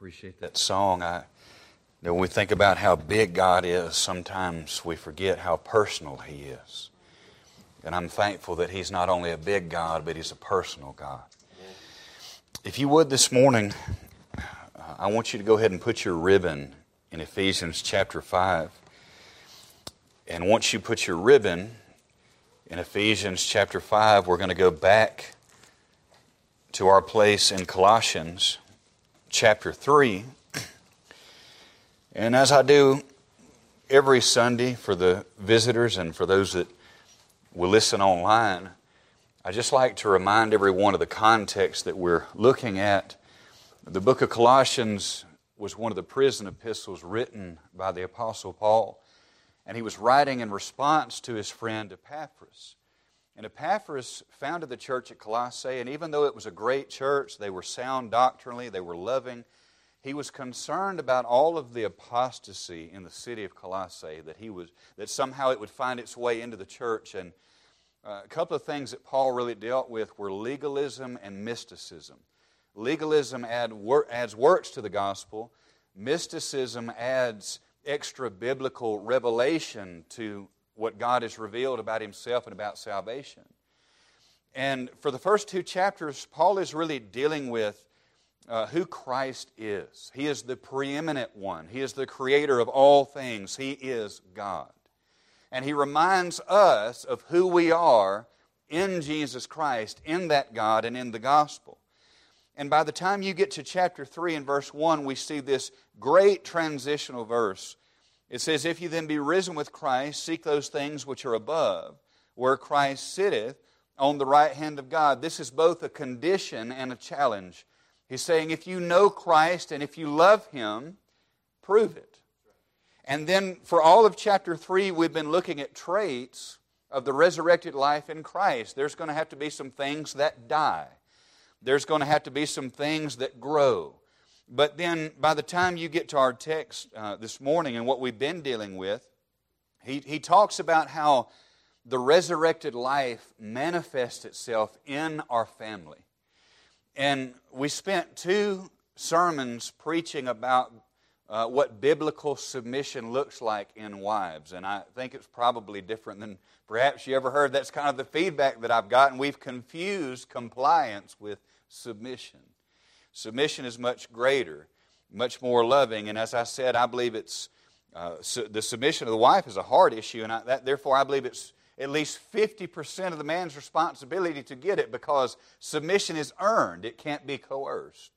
appreciate that song. I, when we think about how big God is, sometimes we forget how personal He is. And I'm thankful that He's not only a big God, but He's a personal God. If you would this morning, I want you to go ahead and put your ribbon in Ephesians chapter 5. And once you put your ribbon in Ephesians chapter 5, we're going to go back to our place in Colossians chapter 3. And as I do every Sunday for the visitors and for those that will listen online, I just like to remind everyone of the context that we're looking at. The book of Colossians was one of the prison epistles written by the Apostle Paul, and he was writing in response to his friend Epaphras. And Epaphras founded the church at Colossae, and even though it was a great church, they were sound doctrinally, they were loving, he was concerned about all of the apostasy in the city of Colossae, that, he was, that somehow it would find its way into the church. And uh, a couple of things that Paul really dealt with were legalism and mysticism. Legalism add, adds works to the gospel, mysticism adds extra biblical revelation to what God has revealed about himself and about salvation. And for the first two chapters, Paul is really dealing with uh, who Christ is. He is the preeminent one, He is the creator of all things, He is God. And He reminds us of who we are in Jesus Christ, in that God, and in the gospel. And by the time you get to chapter 3 and verse 1, we see this great transitional verse it says, If you then be risen with Christ, seek those things which are above, where Christ sitteth on the right hand of God. This is both a condition and a challenge. He's saying, if you know Christ and if you love Him, prove it. And then for all of chapter 3, we've been looking at traits of the resurrected life in Christ. There's going to have to be some things that die, there's going to have to be some things that grow. But then by the time you get to our text uh, this morning and what we've been dealing with, he, he talks about how the resurrected life manifests itself in our family. And we spent two sermons preaching about uh, what biblical submission looks like in wives. And I think it's probably different than perhaps you ever heard. That's kind of the feedback that I've gotten. We've confused compliance with submission. Submission is much greater, much more loving. And as I said, I believe it's uh, the submission of the wife is a hard issue, and I, that, therefore I believe it's at least 50% of the man's responsibility to get it because submission is earned, it can't be coerced.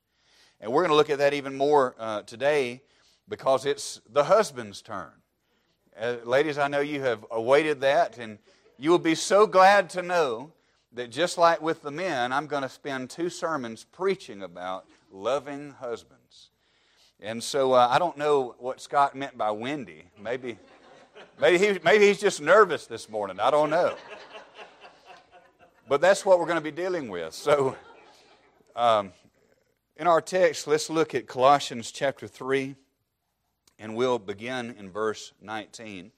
And we're going to look at that even more uh, today because it's the husband's turn. Uh, ladies, I know you have awaited that, and you will be so glad to know that just like with the men, I'm going to spend two sermons preaching about loving husbands. And so uh, I don't know what Scott meant by windy. Maybe, maybe, he, maybe he's just nervous this morning. I don't know. But that's what we're going to be dealing with. So, um, in our text, let's look at Colossians chapter 3, and we'll begin in verse 19.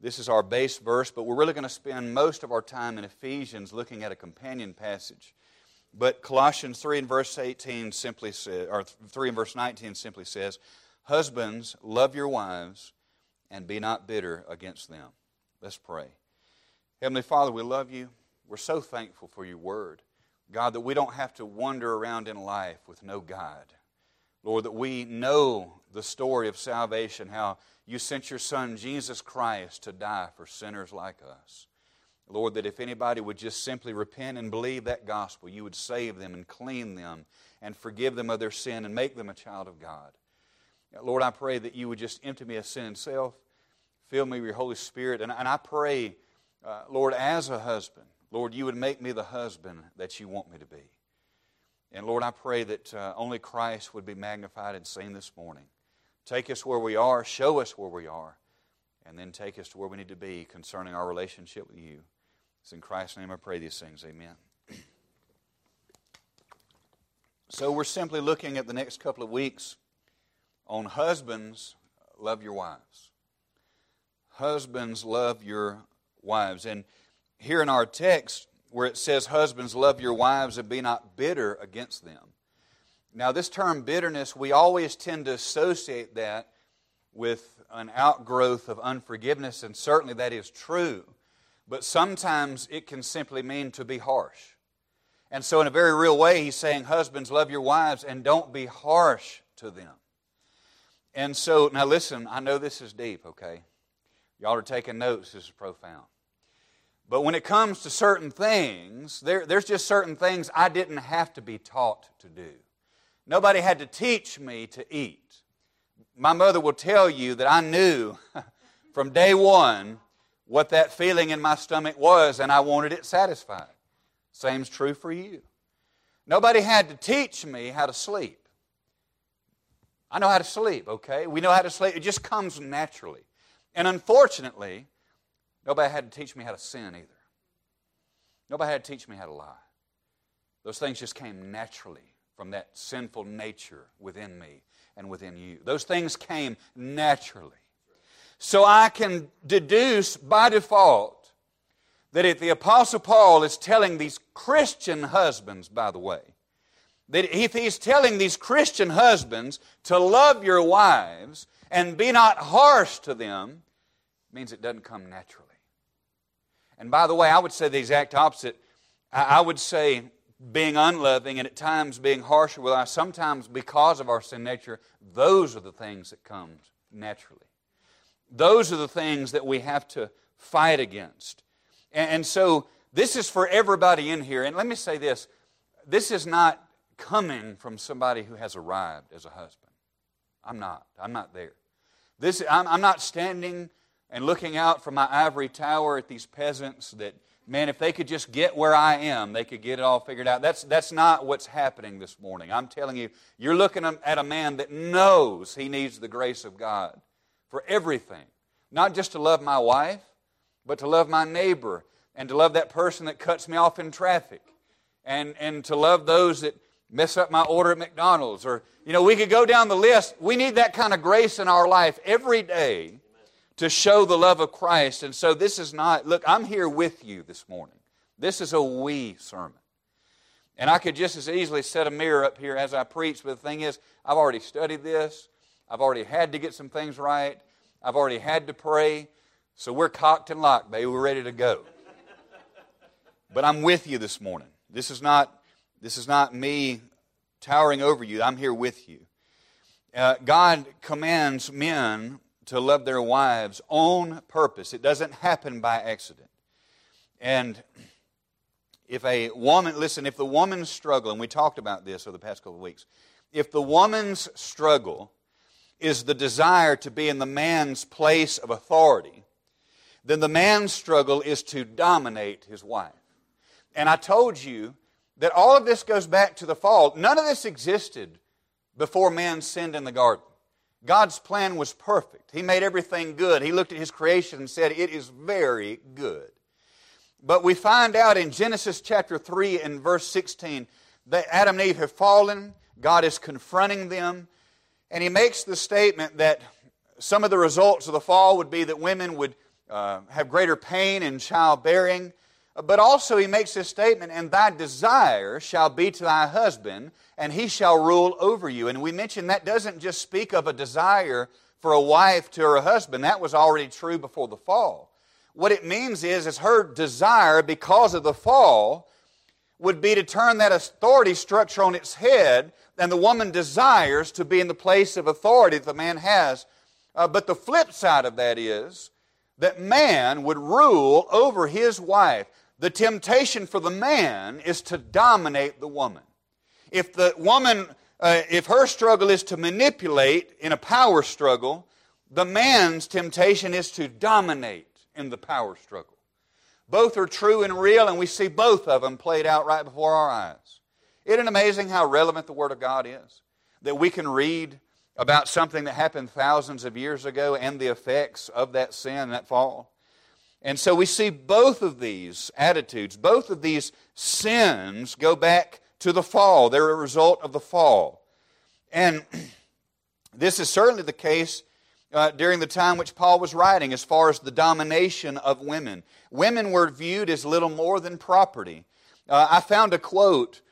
This is our base verse, but we're really going to spend most of our time in Ephesians looking at a companion passage. But Colossians 3 and verse 18 simply says, or 3 and verse 19 simply says, Husbands, love your wives and be not bitter against them. Let's pray. Heavenly Father, we love you. We're so thankful for your word. God, that we don't have to wander around in life with no guide. Lord, that we know the story of salvation, how you sent your Son, Jesus Christ, to die for sinners like us. Lord, that if anybody would just simply repent and believe that gospel, you would save them and clean them and forgive them of their sin and make them a child of God. Lord, I pray that you would just empty me of sin and self, fill me with your Holy Spirit. And, and I pray, uh, Lord, as a husband, Lord, you would make me the husband that you want me to be. And Lord, I pray that uh, only Christ would be magnified and seen this morning. Take us where we are, show us where we are, and then take us to where we need to be concerning our relationship with you. It's in Christ's name I pray these things. Amen. So we're simply looking at the next couple of weeks on husbands, love your wives. Husbands, love your wives. And here in our text, where it says, Husbands, love your wives and be not bitter against them. Now, this term bitterness, we always tend to associate that with an outgrowth of unforgiveness, and certainly that is true. But sometimes it can simply mean to be harsh. And so, in a very real way, he's saying, Husbands, love your wives and don't be harsh to them. And so, now listen, I know this is deep, okay? Y'all are taking notes, this is profound. But when it comes to certain things, there, there's just certain things I didn't have to be taught to do. Nobody had to teach me to eat. My mother will tell you that I knew from day one what that feeling in my stomach was, and I wanted it satisfied. Same's true for you. Nobody had to teach me how to sleep. I know how to sleep, okay? We know how to sleep. It just comes naturally. And unfortunately, Nobody had to teach me how to sin either. Nobody had to teach me how to lie. Those things just came naturally from that sinful nature within me and within you. Those things came naturally. So I can deduce by default that if the Apostle Paul is telling these Christian husbands, by the way, that if he's telling these Christian husbands to love your wives and be not harsh to them, means it doesn't come naturally. And by the way, I would say the exact opposite. I would say being unloving and at times being harsher with us, sometimes because of our sin nature, those are the things that come naturally. Those are the things that we have to fight against. And, so this is for everybody in here. And let me say this this is not coming from somebody who has arrived as a husband. I'm not. I'm not there. This, I'm, I'm not standing and looking out from my ivory tower at these peasants that, man, if they could just get where I am, they could get it all figured out. That's, that's not what's happening this morning. I'm telling you, you're looking at a man that knows he needs the grace of God for everything. Not just to love my wife, but to love my neighbor and to love that person that cuts me off in traffic and, and to love those that mess up my order at McDonald's. Or, you know, we could go down the list. We need that kind of grace in our life every day to show the love of Christ. And so this is not, look, I'm here with you this morning. This is a we sermon. And I could just as easily set a mirror up here as I preach, but the thing is, I've already studied this. I've already had to get some things right. I've already had to pray. So we're cocked and locked, baby. We're ready to go. but I'm with you this morning. This is not, this is not me towering over you. I'm here with you. Uh, God commands men to love their wives on purpose. It doesn't happen by accident. And if a woman, listen, if the woman's struggle, and we talked about this over the past couple of weeks, if the woman's struggle is the desire to be in the man's place of authority, then the man's struggle is to dominate his wife. And I told you that all of this goes back to the fall. None of this existed before man sinned in the garden. God's plan was perfect. He made everything good. He looked at His creation and said, It is very good. But we find out in Genesis chapter 3 and verse 16 that Adam and Eve have fallen. God is confronting them. And He makes the statement that some of the results of the fall would be that women would uh, have greater pain in childbearing. But also, He makes this statement, And thy desire shall be to thy husband and he shall rule over you. And we mentioned that doesn't just speak of a desire for a wife to her husband. That was already true before the fall. What it means is, is her desire because of the fall would be to turn that authority structure on its head, and the woman desires to be in the place of authority that the man has. Uh, but the flip side of that is that man would rule over his wife. The temptation for the man is to dominate the woman if the woman, uh, if her struggle is to manipulate in a power struggle, the man's temptation is to dominate in the power struggle. Both are true and real, and we see both of them played out right before our eyes. Isn't it amazing how relevant the Word of God is? That we can read about something that happened thousands of years ago and the effects of that sin, that fall. And so we see both of these attitudes, both of these sins go back to the fall. They're a result of the fall. And this is certainly the case uh, during the time which Paul was writing as far as the domination of women. Women were viewed as little more than property. Uh, I found a quote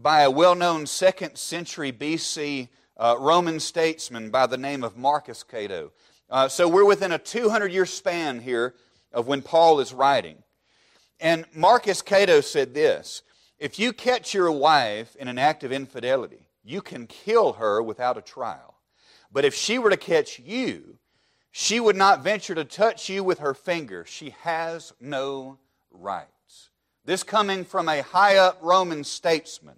by a well known second century BC uh, Roman statesman by the name of Marcus Cato. Uh, so we're within a 200 year span here of when Paul is writing. And Marcus Cato said this If you catch your wife in an act of infidelity, you can kill her without a trial. But if she were to catch you, she would not venture to touch you with her finger. She has no rights. This coming from a high up Roman statesman.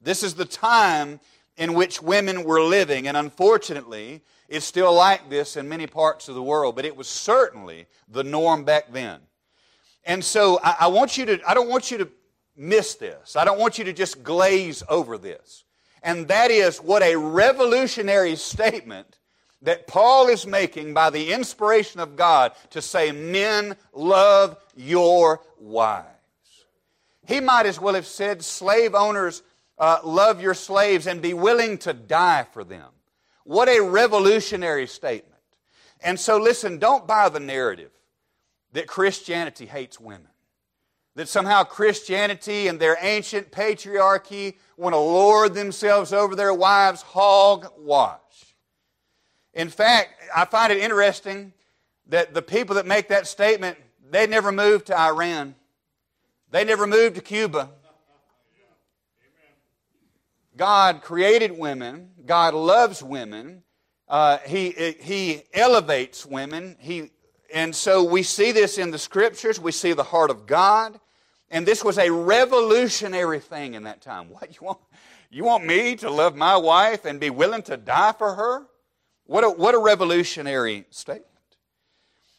This is the time in which women were living, and unfortunately, it's still like this in many parts of the world, but it was certainly the norm back then. And so I, I want you to, I don't want you to miss this. I don't want you to just glaze over this. And that is what a revolutionary statement that Paul is making by the inspiration of God to say, Men, love your wives. He might as well have said, Slave owners, uh, love your slaves and be willing to die for them. What a revolutionary statement. And so, listen, don't buy the narrative that Christianity hates women. That somehow Christianity and their ancient patriarchy want to lord themselves over their wives, hog wash. In fact, I find it interesting that the people that make that statement, they never moved to Iran. They never moved to Cuba. God created women. God loves women. Uh, he, he elevates women. He, and so we see this in the scriptures. We see the heart of God. And this was a revolutionary thing in that time. What you want? You want me to love my wife and be willing to die for her? What a, what a revolutionary statement.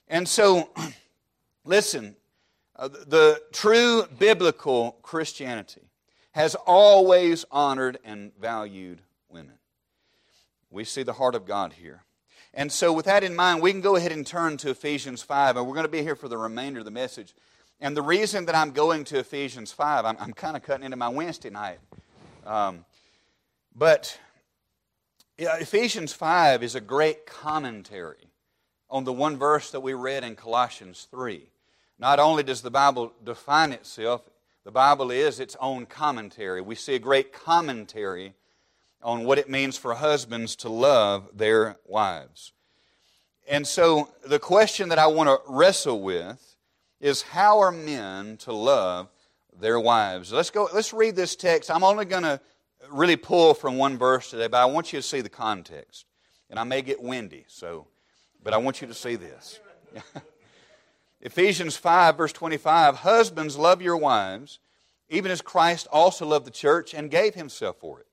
And so, listen, uh, the true biblical Christianity has always honored and valued women. We see the heart of God here. And so, with that in mind, we can go ahead and turn to Ephesians 5, and we're going to be here for the remainder of the message. And the reason that I'm going to Ephesians 5, I'm, I'm kind of cutting into my Wednesday night. Um, but Ephesians 5 is a great commentary on the one verse that we read in Colossians 3. Not only does the Bible define itself, the Bible is its own commentary. We see a great commentary on what it means for husbands to love their wives. And so the question that I want to wrestle with is how are men to love their wives? Let's go let's read this text. I'm only going to really pull from one verse today, but I want you to see the context. And I may get windy, so but I want you to see this. Ephesians 5, verse 25 Husbands, love your wives, even as Christ also loved the church and gave himself for it,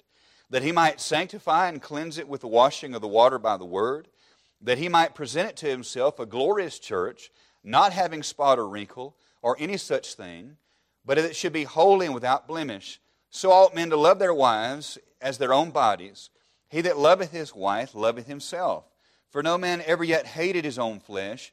that he might sanctify and cleanse it with the washing of the water by the word, that he might present it to himself a glorious church, not having spot or wrinkle or any such thing, but that it should be holy and without blemish. So ought men to love their wives as their own bodies. He that loveth his wife loveth himself. For no man ever yet hated his own flesh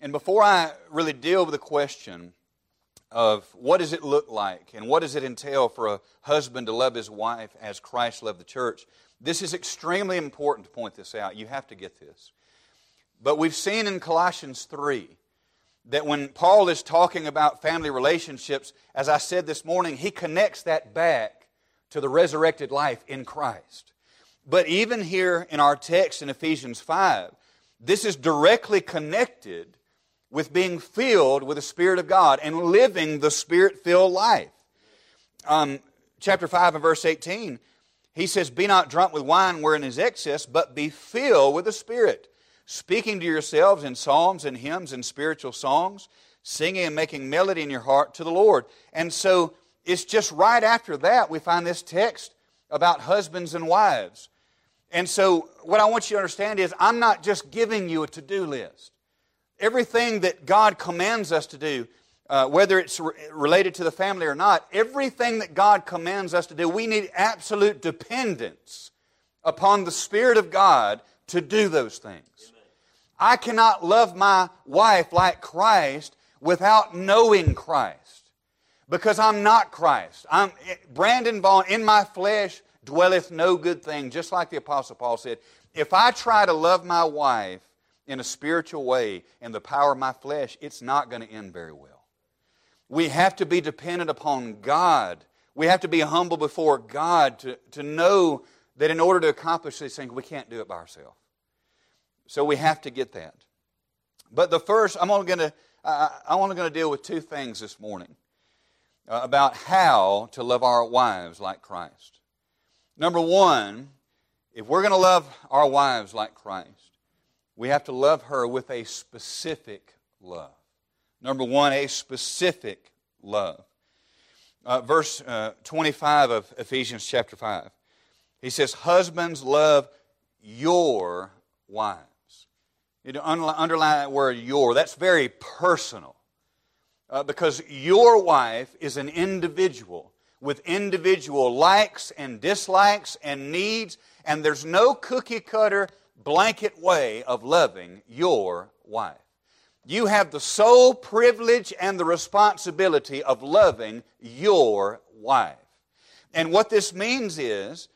And before I really deal with the question of what does it look like and what does it entail for a husband to love his wife as Christ loved the church, this is extremely important to point this out. You have to get this. But we've seen in Colossians 3 that when Paul is talking about family relationships, as I said this morning, he connects that back to the resurrected life in Christ. But even here in our text in Ephesians 5, this is directly connected with being filled with the Spirit of God and living the Spirit filled life. Um, chapter 5 and verse 18, he says, Be not drunk with wine wherein is excess, but be filled with the Spirit, speaking to yourselves in psalms and hymns and spiritual songs, singing and making melody in your heart to the Lord. And so it's just right after that we find this text about husbands and wives. And so, what I want you to understand is, I'm not just giving you a to do list. Everything that God commands us to do, uh, whether it's re- related to the family or not, everything that God commands us to do, we need absolute dependence upon the Spirit of God to do those things. Amen. I cannot love my wife like Christ without knowing Christ because I'm not Christ. I'm Brandon Vaughn, in my flesh dwelleth no good thing, just like the Apostle Paul said. If I try to love my wife in a spiritual way in the power of my flesh, it's not going to end very well. We have to be dependent upon God. We have to be humble before God to, to know that in order to accomplish these things, we can't do it by ourselves. So we have to get that. But the first, I'm only going to, I'm only going to deal with two things this morning uh, about how to love our wives like Christ. Number one, if we're going to love our wives like Christ, we have to love her with a specific love. Number one, a specific love. Uh, verse uh, 25 of Ephesians chapter 5. He says, Husbands, love your wives. You know, underline that word your. That's very personal. Uh, because your wife is an individual with individual likes and dislikes and needs, and there's no cookie cutter blanket way of loving your wife. You have the sole privilege and the responsibility of loving your wife. And what this means is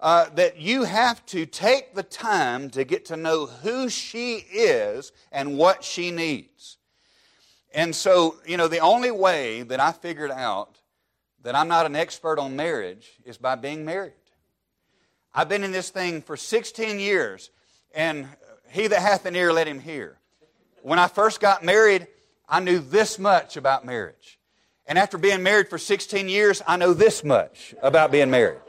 uh, that you have to take the time to get to know who she is and what she needs. And so, you know, the only way that I figured out that I'm not an expert on marriage is by being married. I've been in this thing for 16 years, and he that hath an ear, let him hear. When I first got married, I knew this much about marriage. And after being married for 16 years, I know this much about being married.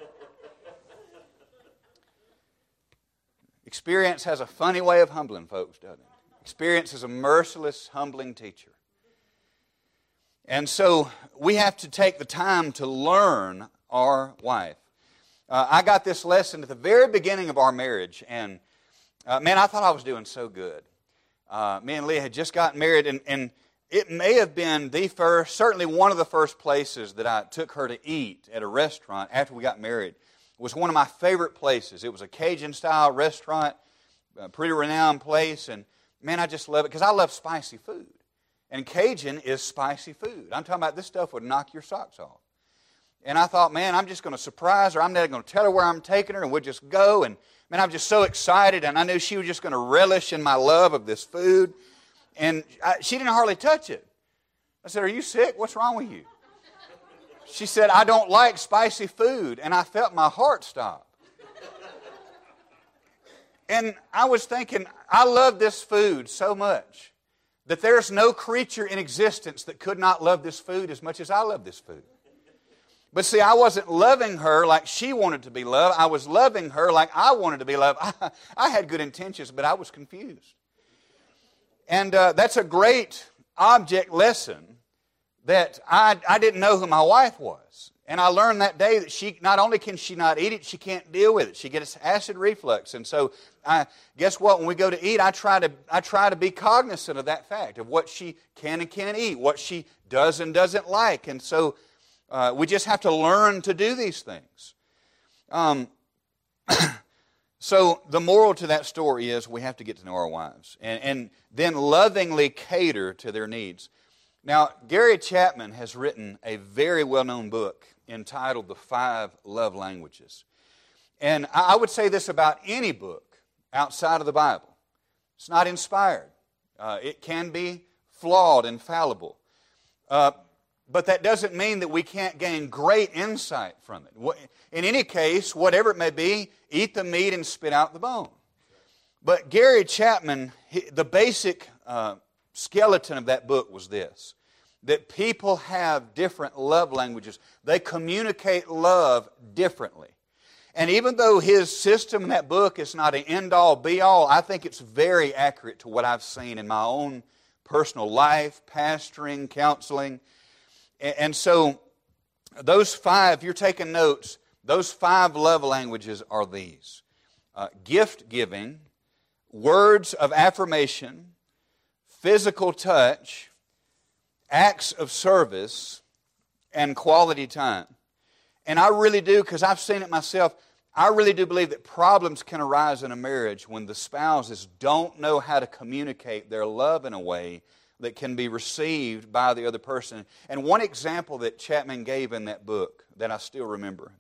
Experience has a funny way of humbling folks, doesn't it? Experience is a merciless, humbling teacher. And so we have to take the time to learn our wife. Uh, I got this lesson at the very beginning of our marriage, and uh, man, I thought I was doing so good. Uh, me and Leah had just gotten married, and, and it may have been the first, certainly one of the first places that I took her to eat at a restaurant after we got married. It was one of my favorite places. It was a Cajun style restaurant, a pretty renowned place, and man, I just love it because I love spicy food. And Cajun is spicy food. I'm talking about this stuff would knock your socks off. And I thought, man, I'm just going to surprise her. I'm not going to tell her where I'm taking her, and we'll just go. And Man, I'm just so excited, and I knew she was just going to relish in my love of this food. And I, she didn't hardly touch it. I said, Are you sick? What's wrong with you? She said, I don't like spicy food. And I felt my heart stop. And I was thinking, I love this food so much that there's no creature in existence that could not love this food as much as I love this food. But see, I wasn't loving her like she wanted to be loved. I was loving her like I wanted to be loved. I, I had good intentions, but I was confused. And uh, that's a great object lesson that I, I didn't know who my wife was. And I learned that day that she not only can she not eat it, she can't deal with it. She gets acid reflux. And so I guess what? When we go to eat, I try to I try to be cognizant of that fact, of what she can and can't eat, what she does and doesn't like. And so uh, we just have to learn to do these things. Um, so, the moral to that story is we have to get to know our wives and, and then lovingly cater to their needs. Now, Gary Chapman has written a very well known book entitled The Five Love Languages. And I would say this about any book outside of the Bible it's not inspired, uh, it can be flawed and fallible. Uh, but that doesn't mean that we can't gain great insight from it. In any case, whatever it may be, eat the meat and spit out the bone. But Gary Chapman, the basic uh, skeleton of that book was this that people have different love languages, they communicate love differently. And even though his system in that book is not an end all be all, I think it's very accurate to what I've seen in my own personal life, pastoring, counseling. And so, those five, you're taking notes, those five love languages are these uh, gift giving, words of affirmation, physical touch, acts of service and quality time. And I really do, because I've seen it myself, I really do believe that problems can arise in a marriage when the spouses don't know how to communicate their love in a way that can be received by the other person. And one example that Chapman gave in that book that I still remember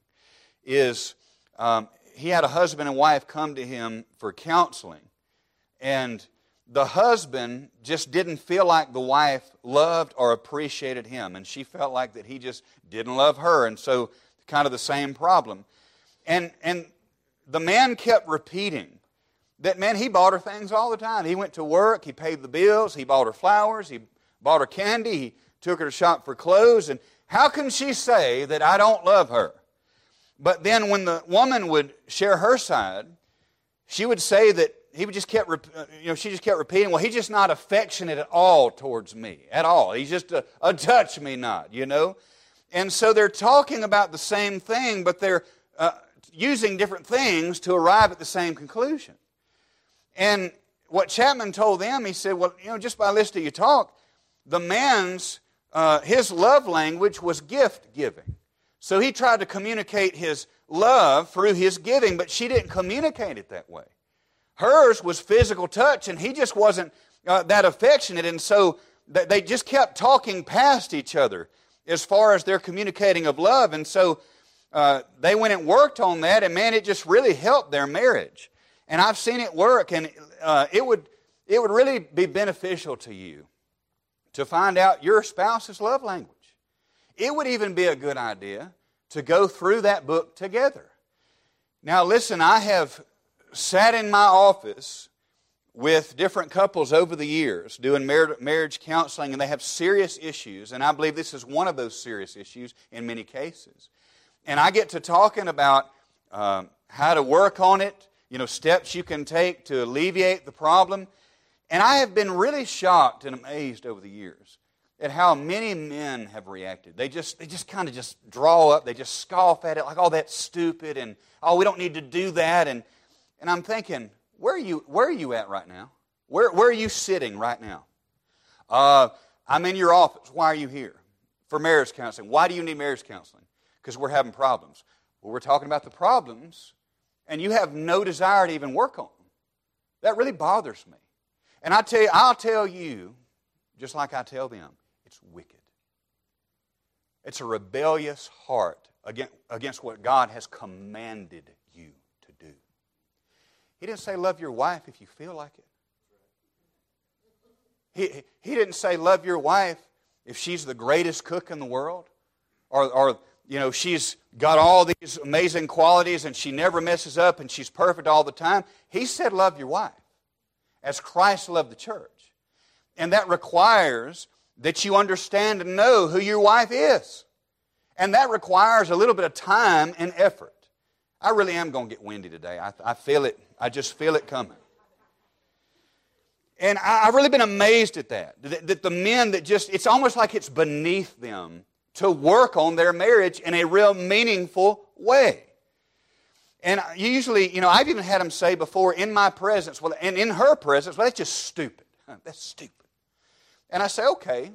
is um, he had a husband and wife come to him for counseling. And the husband just didn't feel like the wife loved or appreciated him. And she felt like that he just didn't love her. And so, kind of the same problem. And, and the man kept repeating that, man, he bought her things all the time. He went to work, he paid the bills, he bought her flowers, he bought her candy, he took her to shop for clothes. And how can she say that I don't love her? But then when the woman would share her side, she would say that he would just kept, uh, you know, she just kept repeating, well, he's just not affectionate at all towards me, at all. He's just a, a touch me not, you know? And so they're talking about the same thing, but they're uh, using different things to arrive at the same conclusion. And what Chapman told them, he said, well, you know, just by listening to you talk, the man's, uh, his love language was gift giving. So he tried to communicate his love through his giving, but she didn't communicate it that way. Hers was physical touch, and he just wasn't uh, that affectionate, and so they just kept talking past each other as far as their communicating of love. And so uh, they went and worked on that, and man, it just really helped their marriage. And I've seen it work, and uh, it, would, it would really be beneficial to you to find out your spouse's love language. It would even be a good idea to go through that book together. Now, listen, I have sat in my office with different couples over the years doing marriage counseling, and they have serious issues, and I believe this is one of those serious issues in many cases. And I get to talking about um, how to work on it, you know, steps you can take to alleviate the problem. And I have been really shocked and amazed over the years at how many men have reacted. They just, they just kind of just draw up, they just scoff at it like, oh, that's stupid, and oh, we don't need to do that. And, and I'm thinking, where are you, where are you at right now? Where, where are you sitting right now? Uh, I'm in your office. Why are you here? For marriage counseling. Why do you need marriage counseling? because we're having problems. Well, we're talking about the problems, and you have no desire to even work on them. That really bothers me. And I tell you, I'll tell you, just like I tell them, it's wicked. It's a rebellious heart against what God has commanded you to do. He didn't say love your wife if you feel like it. He, he didn't say love your wife if she's the greatest cook in the world or, or you know, she's got all these amazing qualities and she never messes up and she's perfect all the time. He said, Love your wife as Christ loved the church. And that requires that you understand and know who your wife is. And that requires a little bit of time and effort. I really am going to get windy today. I, I feel it. I just feel it coming. And I, have really been amazed at that. that. That the men that just, it's almost like it's beneath them to work on their marriage in a real meaningful way. And usually, you know, I've even had them say before in my presence, well, and in her presence, well, that's just stupid. That's stupid. And I say, okay,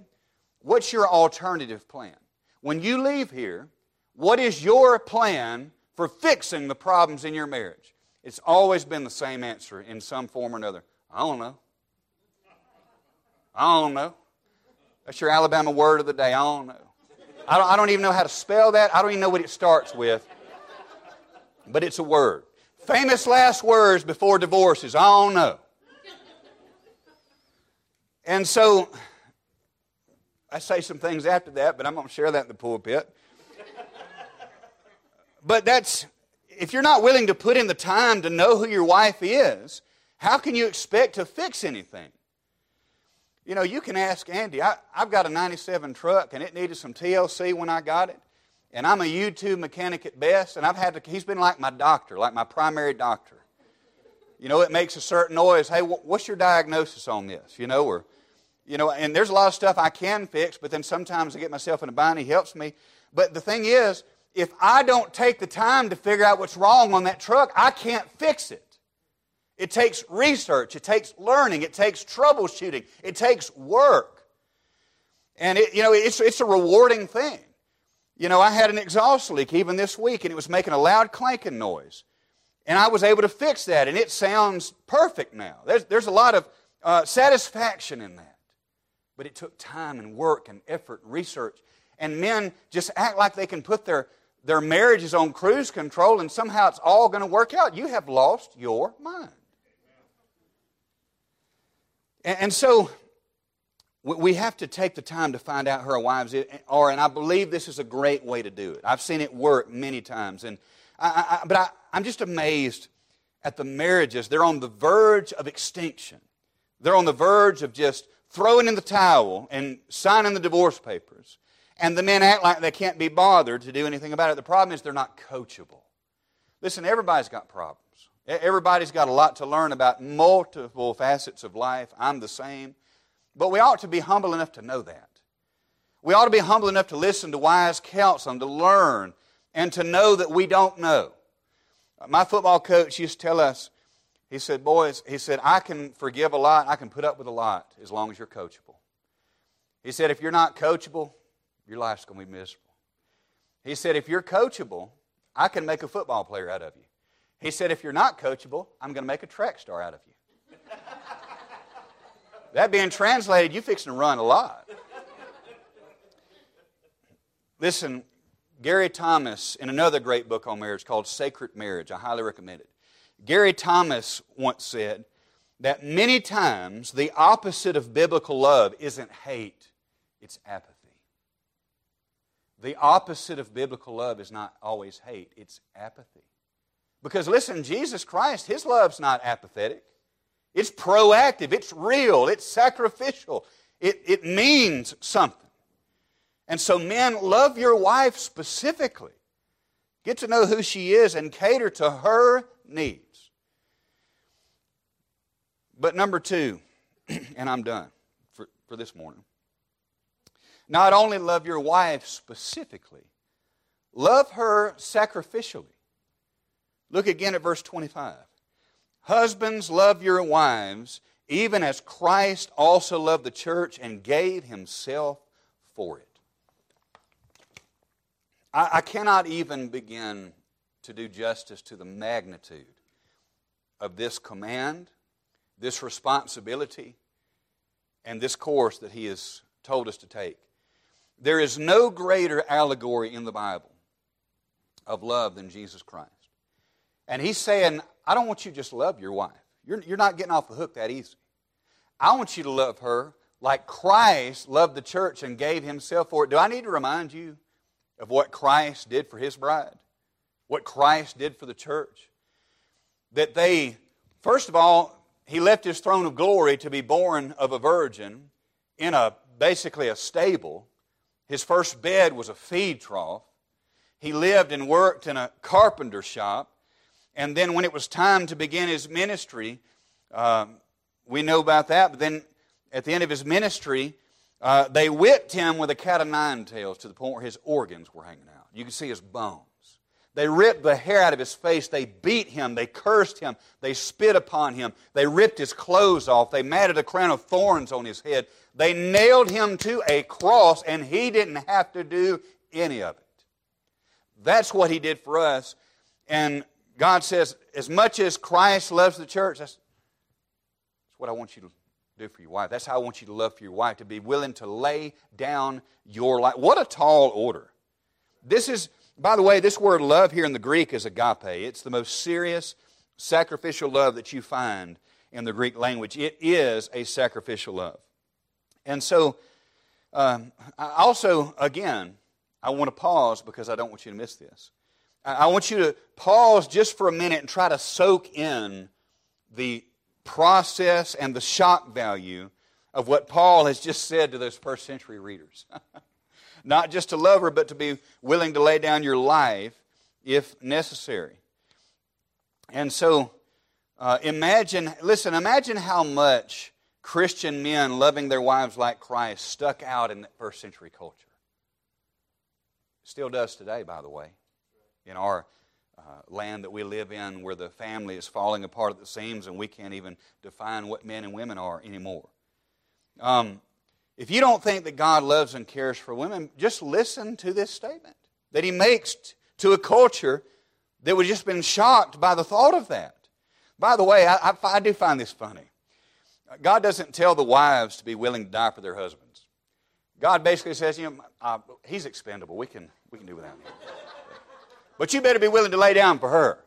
what's your alternative plan? When you leave here, what is your plan for fixing the problems in your marriage? It's always been the same answer in some form or another. I don't know. I don't know. That's your Alabama word of the day. I don't know. I don't, I don't even know how to spell that. I don't even know what it starts with. But it's a word. Famous last words before divorces. I don't know. And so I say some things after that, but I'm going to share that in the pulpit. But that's, if you're not willing to put in the time to know who your wife is, how can you expect to fix anything? You know, you can ask Andy. I, have got a 97 truck and it needed some TLC when I got it. And I'm a YouTube mechanic at best. And I've had to, he's been like my doctor, like my primary doctor. You know, it makes a certain noise. Hey, what's your diagnosis on this? You know, or, you know, and there's a lot of stuff I can fix, but then sometimes I get myself in a bind. He helps me. But the thing is, if I don't take the time to figure out what's wrong on that truck, I can't fix it. It takes research, it takes learning, it takes troubleshooting, it takes work. And, it, you know, it's, it's a rewarding thing. You know, I had an exhaust leak even this week, and it was making a loud clanking noise. And I was able to fix that, and it sounds perfect now. There's, there's a lot of uh, satisfaction in that. But it took time and work and effort and research. And men just act like they can put their, their marriages on cruise control and somehow it's all going to work out. You have lost your mind. And, so we have to take the time to find out who our wives are, and I believe this is a great way to do it. I've seen it work many times, and I, I, but I, I'm just amazed at the marriages. They're on the verge of extinction. They're on the verge of just throwing in the towel and signing the divorce papers. And the men act like they can't be bothered to do anything about it. The problem is they're not coachable. Listen, everybody's got problems. Everybody's got a lot to learn about multiple facets of life. I'm the same. But we ought to be humble enough to know that. We ought to be humble enough to listen to wise counsel and to learn and to know that we don't know. My football coach used to tell us, he said, Boys, he said, I can forgive a lot, I can put up with a lot as long as you're coachable. He said, If you're not coachable, your life's going to be miserable. He said, If you're coachable, I can make a football player out of you. He said, If you're not coachable, I'm going to make a track star out of you. That being translated, you fixing to run a lot. Listen, Gary Thomas, in another great book on marriage called Sacred Marriage, I highly recommend it. Gary Thomas once said that many times the opposite of biblical love isn't hate, it's apathy. The opposite of biblical love is not always hate, it's apathy. Because listen, Jesus Christ, his love's not apathetic. It's proactive, it's real, it's sacrificial, it, it means something. And so, men, love your wife specifically. Get to know who she is and cater to her needs. But number two, and I'm done for, for this morning. Not only love your wife specifically, love her sacrificially. Look again at verse 25. Husbands, love your wives, even as Christ also loved the church and gave himself for it. I, I cannot even begin to do justice to the magnitude of this command, this responsibility, and this course that he has told us to take. There is no greater allegory in the Bible of love than Jesus Christ. And he's saying, I don't want you to just love your wife. You're, you're not getting off the hook that easy. I want you to love her like Christ loved the church and gave himself for it. Do I need to remind you of what Christ did for his bride? What Christ did for the church? That they, first of all, he left his throne of glory to be born of a virgin in a basically a stable. His first bed was a feed trough. He lived and worked in a carpenter shop. And then when it was time to begin his ministry, uh, we know about that. But then at the end of his ministry, uh, they whipped him with a cat of nine tails to the point where his organs were hanging out. You can see his bones. They ripped the hair out of his face. They beat him. They cursed him. They spit upon him. They ripped his clothes off. They matted a crown of thorns on his head. They nailed him to a cross, and he didn't have to do any of it. That's what he did for us. And God says, as much as Christ loves the church, that's, that's what I want you to do for your wife. That's how I want you to love for your wife, to be willing to lay down your life. What a tall order. This is, by the way, this word love here in the Greek is agape. It's the most serious sacrificial love that you find in the Greek language. It is a sacrificial love. And so, um, I also, again, I want to pause because I don't want you to miss this. I want you to pause just for a minute and try to soak in the process and the shock value of what Paul has just said to those first century readers. Not just to love her, but to be willing to lay down your life if necessary. And so, uh, imagine, listen, imagine how much Christian men loving their wives like Christ stuck out in that first century culture. Still does today, by the way in our uh, land that we live in where the family is falling apart at the seams and we can't even define what men and women are anymore. Um, If you don't think that God loves and cares for women, just listen to this statement that he makes to a culture that would just been shocked by the thought of that. By the way, I, I, I do find this funny. God doesn't tell the wives to be willing to die for their husbands. God basically says, you know, uh, he's expendable. We can, we can do without him. But you better be willing to lay down for her.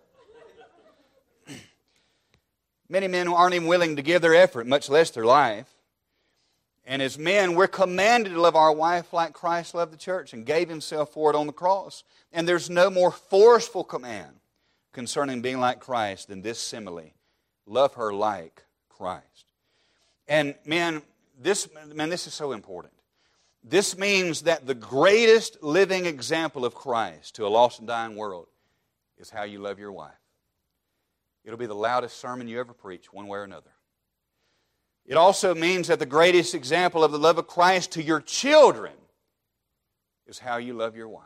Many men aren't even willing to give their effort, much less their life. And as men, we're commanded to love our wife like Christ loved the church and gave himself for it on the cross. And there's no more forceful command concerning being like Christ than this simile love her like Christ. And man, this, man, this is so important. This means that the greatest living example of Christ to a lost and dying world is how you love your wife. It'll be the loudest sermon you ever preach, one way or another. It also means that the greatest example of the love of Christ to your children is how you love your wife.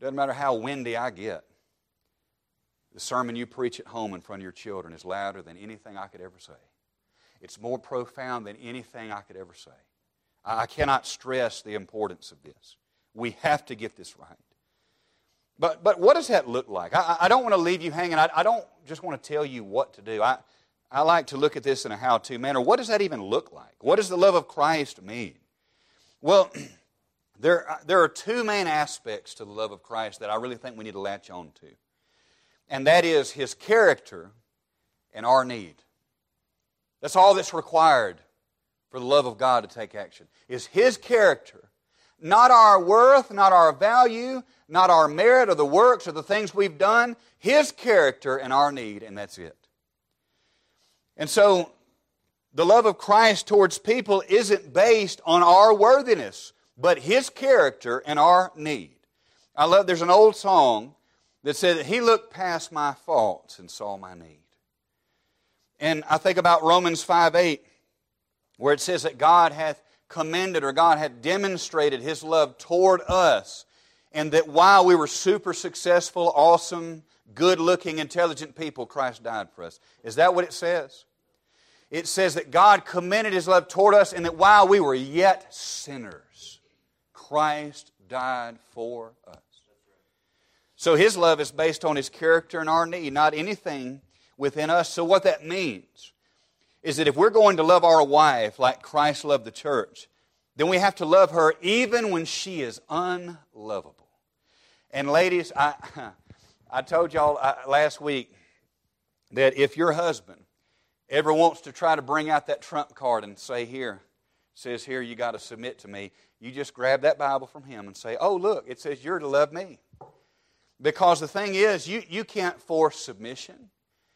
Doesn't matter how windy I get, the sermon you preach at home in front of your children is louder than anything I could ever say. It's more profound than anything I could ever say. I cannot stress the importance of this. We have to get this right. But, but what does that look like? I, I don't want to leave you hanging. I, I don't just want to tell you what to do. I, I like to look at this in a how to manner. What does that even look like? What does the love of Christ mean? Well, there, uh, there are two main aspects to the love of Christ that I really think we need to latch on to, and that is his character and our need. That's all that's required for the love of God to take action. Is His character, not our worth, not our value, not our merit or the works or the things we've done, His character and our need, and that's it. And so, the love of Christ towards people isn't based on our worthiness, but His character and our need. I love, there's an old song that said He looked past my faults and saw my need. And I think about Romans 5 8, where it says that God hath commended or God hath demonstrated his love toward us, and that while we were super successful, awesome, good looking, intelligent people, Christ died for us. Is that what it says? It says that God commended his love toward us, and that while we were yet sinners, Christ died for us. So his love is based on his character and our need, not anything within us. So, what that means is that if we're going to love our wife like Christ loved the church, then we have to love her even when she is unlovable. And, ladies, I, I told y'all uh, last week that if your husband ever wants to try to bring out that trump card and say, Here, says here, you got to submit to me, you just grab that Bible from him and say, Oh, look, it says you're to love me. Because the thing is, you, you can't force submission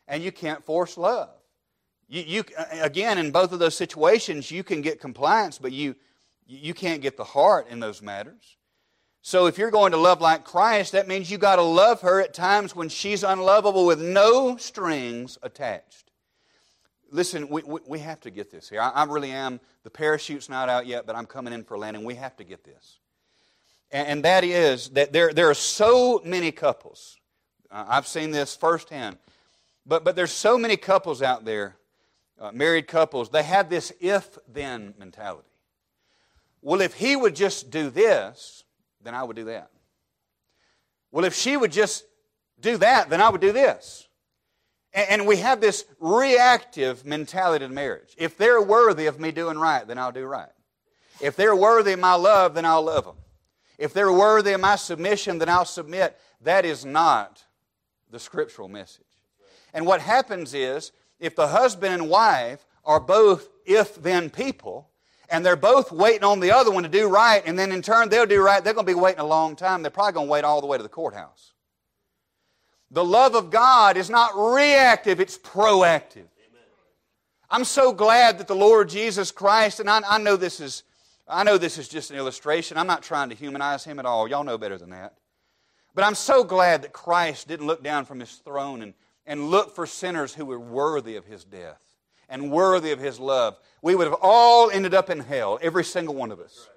and you can't force love. You, you, again, in both of those situations, you can get compliance, but you, you can't get the heart in those matters. So if you're going to love like Christ, that means you got to love her at times when she's unlovable with no strings attached. Listen, we, we, we have to get this here. I, I, really am. The parachute's not out yet, but I'm coming in for landing. We have to get this. And, and that is that there, there are so many couples. Uh, I've seen this firsthand but, but there's so many couples out there, uh, married couples, they have this if then mentality. Well, if he would just do this, then I would do that. Well, if she would just do that, then I would do this. And, and we have this reactive mentality in marriage. If they're worthy of me doing right, then I'll do right. If they're worthy of my love, then I'll love them. If they're worthy of my submission, then I'll submit. That is not the scriptural message. And what happens is, if the husband and wife are both if then people, and they're both waiting on the other one to do right, and then in turn they'll do right, they're going to be waiting a long time. They're probably going to wait all the way to the courthouse. The love of God is not reactive, it's proactive. I'm so glad that the Lord Jesus Christ, and I, I, know this is, I know this is just an illustration. I'm not trying to humanize him at all. Y'all know better than that. But I'm so glad that Christ didn't look down from his throne and and look for sinners who were worthy of his death and worthy of his love, we would have all ended up in hell, every single one of us.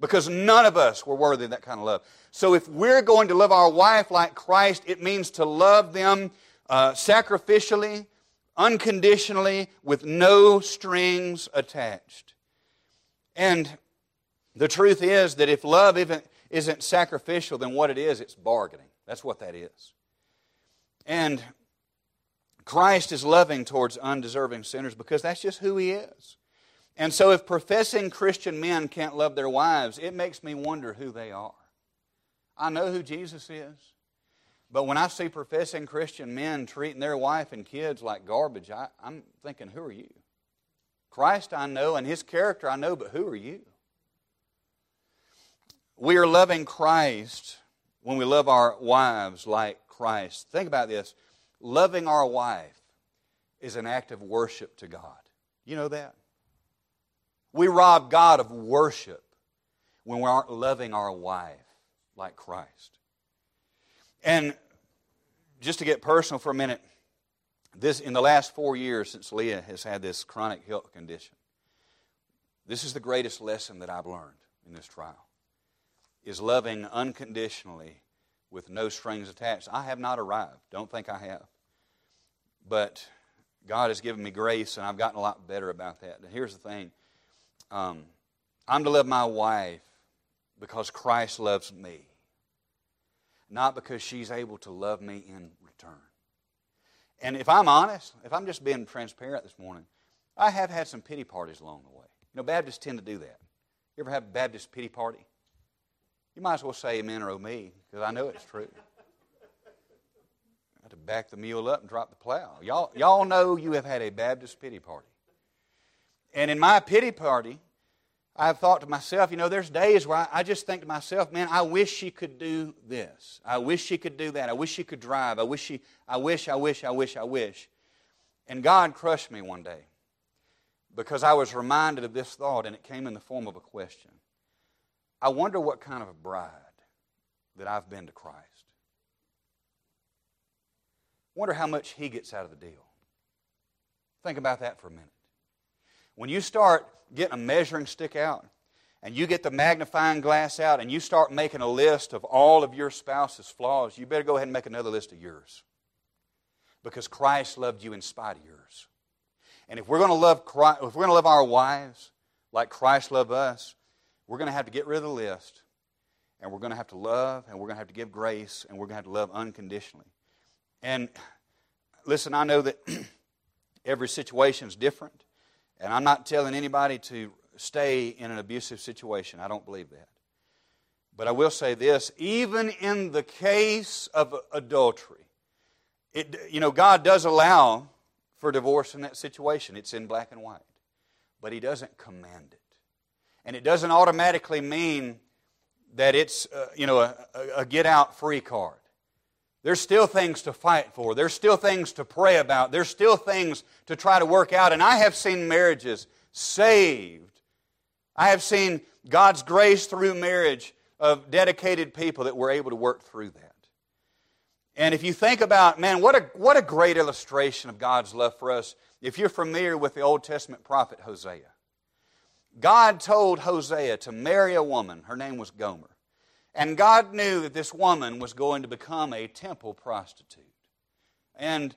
Because none of us were worthy of that kind of love. So if we're going to love our wife like Christ, it means to love them uh, sacrificially, unconditionally, with no strings attached. And the truth is that if love isn't, isn't sacrificial, then what it is, it's bargaining. That's what that is. And Christ is loving towards undeserving sinners because that's just who He is. And so, if professing Christian men can't love their wives, it makes me wonder who they are. I know who Jesus is. But when I see professing Christian men treating their wife and kids like garbage, I, am thinking, who are you? Christ I know, and His character I know, but who are you? We are loving Christ when we love our wives like Christ. Think about this loving our wife is an act of worship to God. You know that? We rob God of worship when we aren't loving our wife like Christ. And just to get personal for a minute, this in the last four years since Leah has had this chronic health condition, this is the greatest lesson that I've learned in this trial. Is loving unconditionally with no strings attached. I have not arrived. Don't think I have. But God has given me grace, and I've gotten a lot better about that. And here's the thing um, I'm to love my wife because Christ loves me not because she's able to love me in return. And if I'm honest, if I'm just being transparent this morning, I have had some pity parties along the way. You know, Baptists tend to do that. You ever have a Baptist pity party? You might as well say amen or oh me, because I know it's true. To back the mule up and drop the plow. Y'all, y'all know you have had a Baptist pity party. And in my pity party, I've thought to myself, you know, there's days where I, I, just think to myself, man, I wish she could do this. I wish she could do that. I wish she could drive. I wish she, I wish, I wish, I wish, I wish. And God crushed me one day because I was reminded of this thought, and it came in the form of a question. I wonder what kind of a bride that I've been to Christ. Wonder how much He gets out of the deal. Think about that for a minute. When you start getting a measuring stick out and you get the magnifying glass out and you start making a list of all of your spouse's flaws, you better go ahead and make another list of yours. Because Christ loved you in spite of yours. And if we're going to love Christ, if we're going to love our wives like Christ loved us, we're going to have to get rid of the list. And we're going to have to love, and we're going to have to give grace, and we're going to have to love unconditionally. And listen, I know that every situation is different. And I'm not telling anybody to stay in an abusive situation. I don't believe that. But I will say this even in the case of adultery, it, you know, God does allow for divorce in that situation. It's in black and white. But He doesn't command it. And it doesn't automatically mean that it's, uh, you know, a, a get out free card. There's still things to fight for. There's still things to pray about. There's still things to try to work out. And I have seen marriages saved. I have seen God's grace through marriage of dedicated people that were able to work through that. And if you think about, man, what a, what a great illustration of God's love for us. If you're familiar with the Old Testament prophet Hosea, God told Hosea to marry a woman. Her name was Gomer. And God knew that this woman was going to become a temple prostitute. And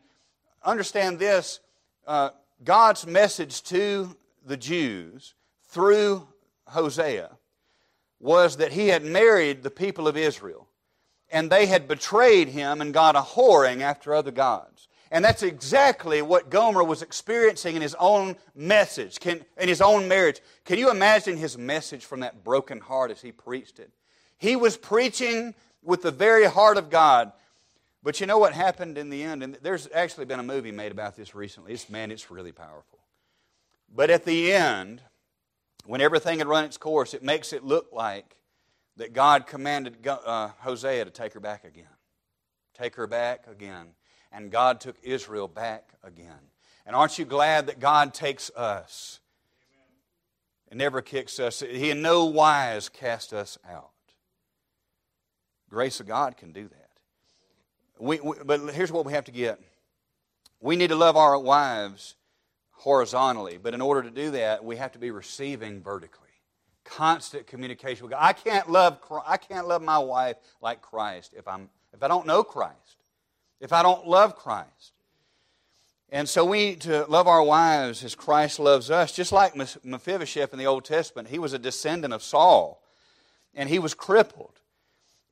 understand this uh, God's message to the Jews through Hosea was that he had married the people of Israel, and they had betrayed him and gone a whoring after other gods. And that's exactly what Gomer was experiencing in his own message, can, in his own marriage. Can you imagine his message from that broken heart as he preached it? He was preaching with the very heart of God. But you know what happened in the end? And there's actually been a movie made about this recently. It's, man, it's really powerful. But at the end, when everything had run its course, it makes it look like that God commanded uh, Hosea to take her back again. Take her back again. And God took Israel back again. And aren't you glad that God takes us and never kicks us? He in no wise cast us out. Grace of God can do that. We, we, but here's what we have to get we need to love our wives horizontally, but in order to do that, we have to be receiving vertically. Constant communication with God. I can't love, I can't love my wife like Christ if, I'm, if I don't know Christ, if I don't love Christ. And so we need to love our wives as Christ loves us, just like Mephibosheth in the Old Testament. He was a descendant of Saul, and he was crippled.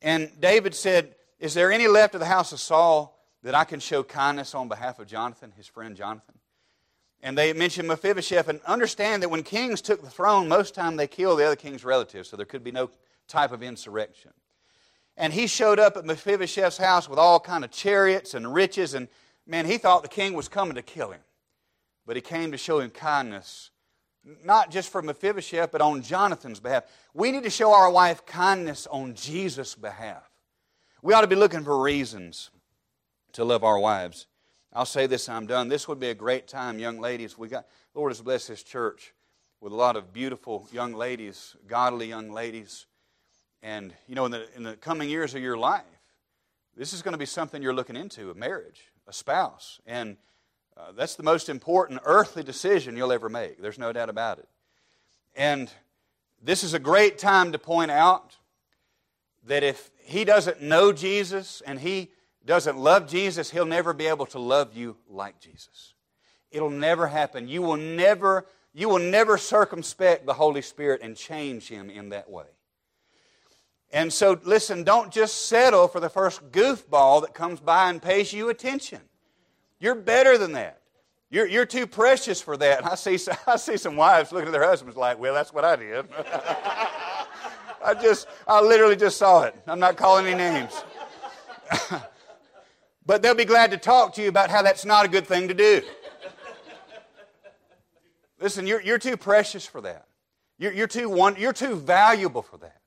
And David said, Is there any left of the house of Saul that I can show kindness on behalf of Jonathan, his friend Jonathan? And they mentioned Mephibosheth, and understand that when kings took the throne, most time they killed the other king's relatives, so there could be no type of insurrection. And he showed up at Mephibosheth's house with all kind of chariots and riches, and man, he thought the king was coming to kill him. But he came to show him kindness, not just for Mephibosheth, but on Jonathan's behalf. We need to show our wife kindness on Jesus' behalf. We ought to be looking for reasons to love our wives. I'll say this, I'm done. This would be a great time, young ladies. We got Lord has blessed this church with a lot of beautiful young ladies, godly young ladies. And you know, in the, in the coming years of your life, this is going to be something you're looking into a marriage, a spouse. And uh, that's the most important earthly decision you'll ever make. There's no doubt about it. And this is a great time to point out that if he doesn't know Jesus and he doesn't love Jesus, he'll never be able to love you like Jesus. It'll never happen. You will never, you will never circumspect the Holy Spirit and change him in that way. And so, listen, don't just settle for the first goofball that comes by and pays you attention. You're better than that. You're, you're too precious for that. I see, I see some wives looking at their husbands like, well, that's what I did. I just, I literally just saw it. I'm not calling any names. but they'll be glad to talk to you about how that's not a good thing to do. Listen, you're, you're too precious for that. You're, you're, too one, you're too valuable for that.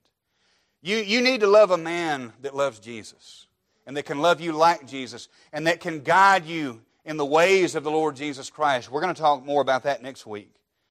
You, you need to love a man that loves Jesus and that can love you like Jesus and that can guide you in the ways of the Lord Jesus Christ. We're going to talk more about that next week.